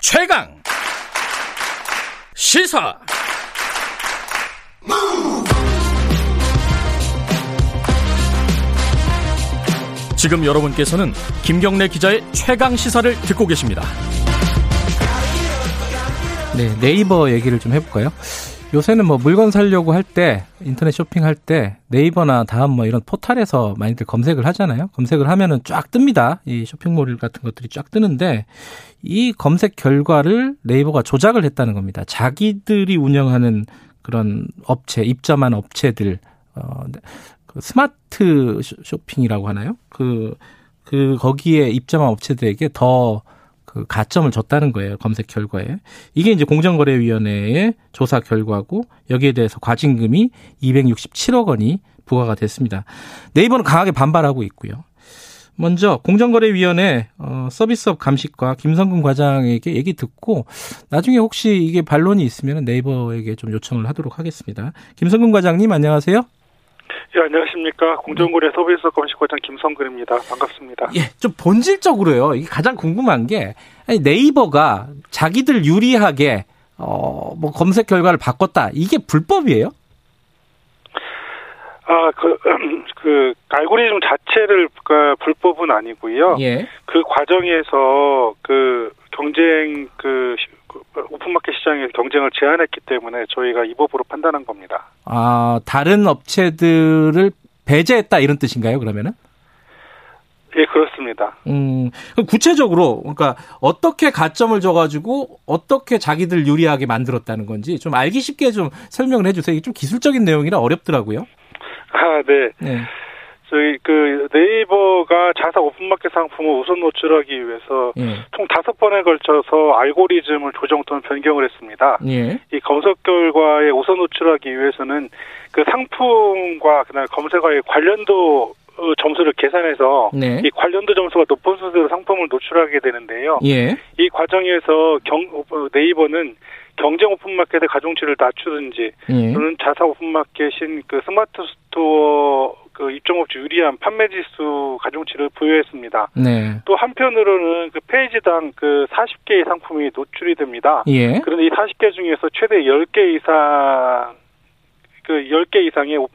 최강 시사 지금 여러분께서는 김경래 기자의 최강 시사를 듣고 계십니다. 네, 네이버 얘기를 좀 해볼까요? 요새는 뭐 물건 사려고 할 때, 인터넷 쇼핑할 때, 네이버나 다음 뭐 이런 포탈에서 많이들 검색을 하잖아요. 검색을 하면은 쫙 뜹니다. 이 쇼핑몰 같은 것들이 쫙 뜨는데, 이 검색 결과를 네이버가 조작을 했다는 겁니다. 자기들이 운영하는 그런 업체, 입점한 업체들, 어, 그 스마트 쇼핑이라고 하나요? 그, 그, 거기에 입점한 업체들에게 더 그 가점을 줬다는 거예요. 검색 결과에. 이게 이제 공정거래위원회의 조사 결과고 여기에 대해서 과징금이 267억 원이 부과가 됐습니다. 네이버는 강하게 반발하고 있고요. 먼저 공정거래위원회 어, 서비스업 감식과 김성근 과장에게 얘기 듣고 나중에 혹시 이게 반론이 있으면 네이버에게 좀 요청을 하도록 하겠습니다. 김성근 과장님 안녕하세요. 예, 안녕하십니까. 공정거래 서비스 검식과장 김성근입니다. 반갑습니다. 예, 좀 본질적으로요. 이게 가장 궁금한 게 아니, 네이버가 자기들 유리하게 어, 뭐 검색 결과를 바꿨다. 이게 불법이에요? 아, 그, 그, 알고리즘 자체를, 그, 불법은 아니고요. 예. 그 과정에서, 그, 경쟁, 그, 그 오픈마켓 시장에서 경쟁을 제한했기 때문에 저희가 이 법으로 판단한 겁니다. 아, 다른 업체들을 배제했다 이런 뜻인가요, 그러면은? 예, 그렇습니다. 음, 구체적으로, 그러니까 어떻게 가점을 줘가지고 어떻게 자기들 유리하게 만들었다는 건지 좀 알기 쉽게 좀 설명을 해주세요. 이게 좀 기술적인 내용이라 어렵더라고요. 아, 네. 네. 저희 그 네이버가 자사 오픈마켓 상품을 우선 노출하기 위해서 예. 총 다섯 번에 걸쳐서 알고리즘을 조정 또는 변경을 했습니다. 예. 이 검색 결과에 우선 노출하기 위해서는 그 상품과 그다음에 검색어의 관련도 어, 점수를 계산해서 네. 이 관련도 점수가 높은 순서로 상품을 노출하게 되는데요. 예. 이 과정에서 경, 어, 네이버는 경쟁 오픈마켓의 가중치를 낮추든지 예. 또는 자사 오픈마켓인 그 스마트 스토어 그 입점업체 유리한 판매지수 가중치를 부여했습니다. 네. 또 한편으로는 그 페이지당 그 40개의 상품이 노출이 됩니다. 예. 그런데 이 40개 중에서 최대 10개 이상 그 10개 이상의 오-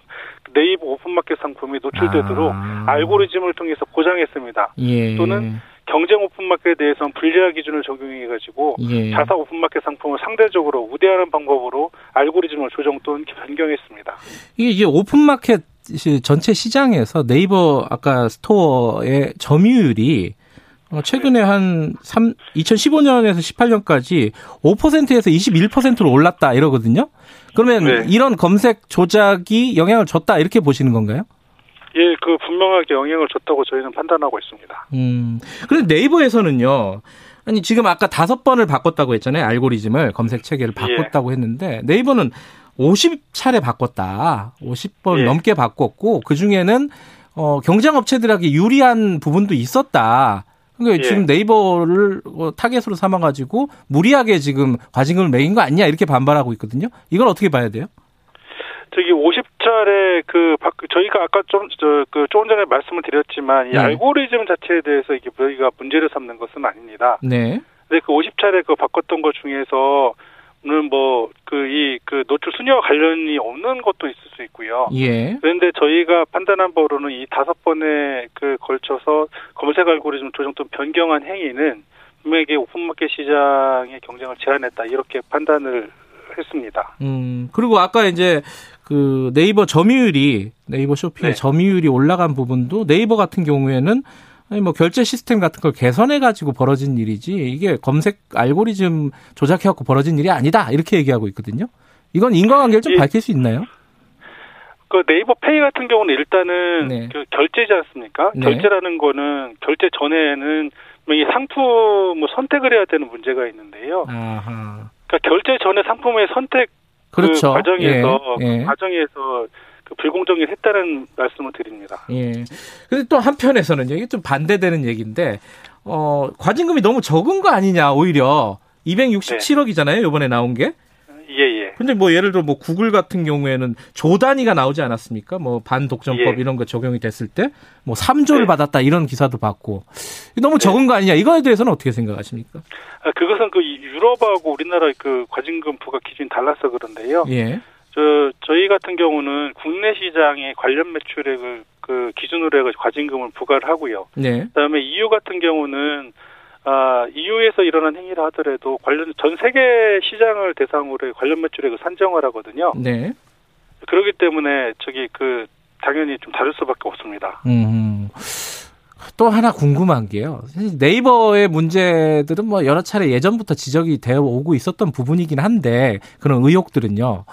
네이버 오픈마켓 상품이 노출되도록 아. 알고리즘을 통해서 보장했습니다. 예. 또는 경쟁 오픈마켓에 대해서는 불리한 기준을 적용해가지고 예. 자사 오픈마켓 상품을 상대적으로 우대하는 방법으로 알고리즘을 조정 또는 변경했습니다. 이게 이제 오픈마켓 시- 전체 시장에서 네이버 아까 스토어의 점유율이 어, 최근에 한 3, 2015년에서 18년까지 5%에서 21%로 올랐다 이러거든요. 그러면 네. 이런 검색 조작이 영향을 줬다 이렇게 보시는 건가요? 예, 그 분명하게 영향을 줬다고 저희는 판단하고 있습니다. 음. 그런데 네이버에서는요. 아니 지금 아까 다섯 번을 바꿨다고 했잖아요. 알고리즘을 검색 체계를 예. 바꿨다고 했는데 네이버는 50차례 바꿨다. 50번 예. 넘게 바꿨고 그 중에는 어 경쟁 업체들에게 유리한 부분도 있었다. 그러니까 예. 지금 네이버를 어, 타겟으로 삼아 가지고 무리하게 지금 과징금을 매긴 거 아니냐 이렇게 반발하고 있거든요. 이걸 어떻게 봐야 돼요? 저기 50차례 그 바- 저희가 아까 좀저그 조금 전에 말씀을 드렸지만 이 네. 알고리즘 자체에 대해서 이게 저희가 문제를 삼는 것은 아닙니다. 네. 근데 그 50차례 그 바꿨던 것 중에서 는 뭐 그 이그 노출 순위와 관련이 없는 것도 있을 수 있고요. 예. 그런데 저희가 판단한 바로는 이 다섯 번에 그 걸쳐서 검색 알고리즘 조정 또 변경한 행위는 분명히 오픈마켓 시장의 경쟁을 제한했다 이렇게 판단을 했습니다. 음, 그리고 아까 이제 그 네이버 점유율이 네이버 쇼핑의 네. 점유율이 올라간 부분도 네이버 같은 경우에는 아니 뭐 결제 시스템 같은 걸 개선해 가지고 벌어진 일이지 이게 검색 알고리즘 조작해 갖고 벌어진 일이 아니다 이렇게 얘기하고 있거든요. 이건 인과관계를 좀 예. 밝힐 수 있나요? 그 네이버 페이 같은 경우는 일단은 네. 그 결제지 않습니까? 네. 결제라는 거는 결제 전에는 이 상품을 선택을 해야 되는 문제가 있는데요. 아하. 그러니까 결제 전에 상품의 선택 그렇죠. 그 과정에서 예. 예. 그 과정에서 그 불공정이 했다는 말씀을 드립니다. 예. 근데 또 한편에서는 이게 좀 반대되는 얘기인데, 어, 과징금이 너무 적은 거 아니냐, 오히려. 267억이잖아요, 요번에 나온 게. 예 예. 근데 뭐 예를 들어 뭐 구글 같은 경우에는 조 단위가 나오지 않았습니까? 뭐 반독점법 예. 이런 거 적용이 됐을 때 뭐 3조를 네. 받았다 이런 기사도 봤고 너무 적은 거 아니냐? 이거에 대해서는 어떻게 생각하십니까? 아, 그것은 그 유럽하고 우리나라 그 과징금 부과 기준이 달라서 그런데요. 예. 저 저희 같은 경우는 국내 시장의 관련 매출액을 그 기준으로 해서 과징금을 부과를 하고요. 네. 그다음에 EU 같은 경우는 아, EU에서 일어난 행위를 하더라도 관련 전 세계 시장을 대상으로 해 관련 매출액을 산정을 하거든요. 네. 그렇기 때문에 저기 그 당연히 좀 다를 수밖에 없습니다. 음. 또 하나 궁금한 게요. 네이버의 문제들은 뭐 여러 차례 예전부터 지적이 되어 오고 있었던 부분이긴 한데 그런 의혹들은요.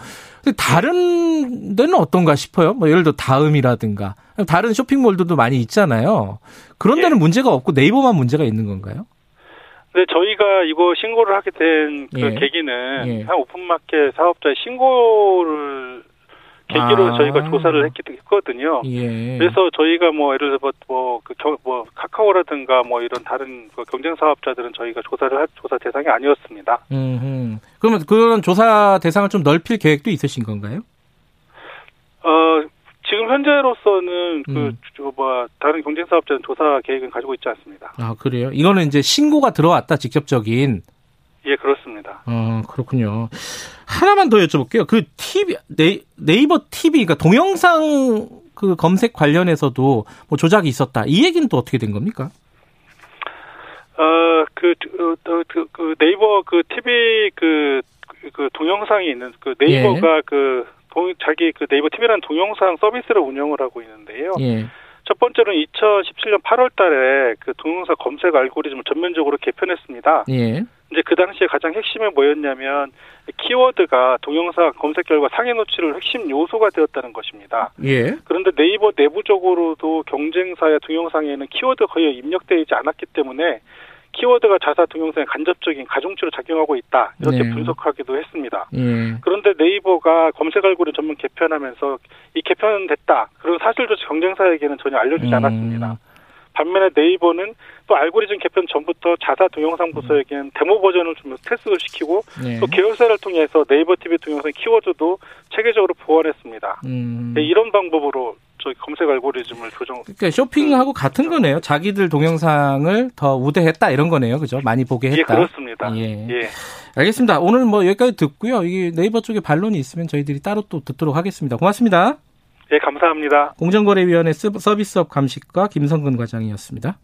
근데 다른 데는 어떤가 싶어요. 뭐 예를 들어 다음이라든가 다른 쇼핑몰들도 많이 있잖아요. 그런 예. 데는 문제가 없고 네이버만 문제가 있는 건가요? 근데 저희가 이거 신고를 하게 된그 예. 계기는 예. 한 오픈마켓 사업자의 신고를 계기로 아. 저희가 조사를 했기, 했거든요. 예. 그래서 저희가 뭐 예를 들어 뭐그 뭐 카카오라든가 뭐 이런 다른 그 경쟁 사업자들은 저희가 조사를 할 조사 대상이 아니었습니다. 음. 그러면 그런 조사 대상을 좀 넓힐 계획도 있으신 건가요? 어 지금 현재로서는 음. 그뭐 다른 경쟁 사업자는 조사 계획은 가지고 있지 않습니다. 아 그래요? 이거는 이제 신고가 들어왔다 직접적인. 예 그렇습니다. 어, 그렇군요. 하나만 더 여쭤볼게요. 그 TV, 네, 네이버 TV, 그러니까 동영상 그 검색 관련해서도 뭐 조작이 있었다. 이 얘기는 또 어떻게 된 겁니까? 어그 그, 그, 그 네이버 그 TV 그, 그 동영상이 있는 그 네이버가 예. 그 동, 자기 그 네이버 TV라는 동영상 서비스를 운영을 하고 있는데요. 예. 첫 번째로는 2017년 8월 달에 그 동영상 검색 알고리즘을 전면적으로 개편했습니다. 예. 이제 그 당시에 가장 핵심이 뭐였냐면 키워드가 동영상 검색 결과 상위 노출을 핵심 요소가 되었다는 것입니다. 예. 그런데 네이버 내부적으로도 경쟁사의 동영상에는 키워드가 거의 입력되어 있지 않았기 때문에 키워드가 자사 동영상에 간접적인 가중치로 작용하고 있다 이렇게 네. 분석하기도 했습니다. 예. 그런데 네이버가 검색 알고리즘 전면 개편하면서 이 개편됐다. 그리고 사실조차 경쟁사에게는 전혀 알려주지 음. 않았습니다. 반면에 네이버는 또 알고리즘 개편 전부터 자사 동영상 부서에게는 데모 버전을 좀 테스트를 시키고 예. 또 계열사를 통해서 네이버 TV 동영상 키워드도 체계적으로 보완했습니다. 음. 네, 이런 방법으로 저희 검색 알고리즘을 조정. 그러니까 쇼핑하고 같은 거네요. 자기들 동영상을 더 우대했다 이런 거네요. 그죠? 많이 보게 했다. 예, 그렇습니다. 예. 예. 알겠습니다. 오늘 뭐 여기까지 듣고요. 이게 네이버 쪽에 반론이 있으면 저희들이 따로 또 듣도록 하겠습니다. 고맙습니다. 예, 감사합니다. 공정거래위원회 서비스업 감식과 김성근 과장이었습니다.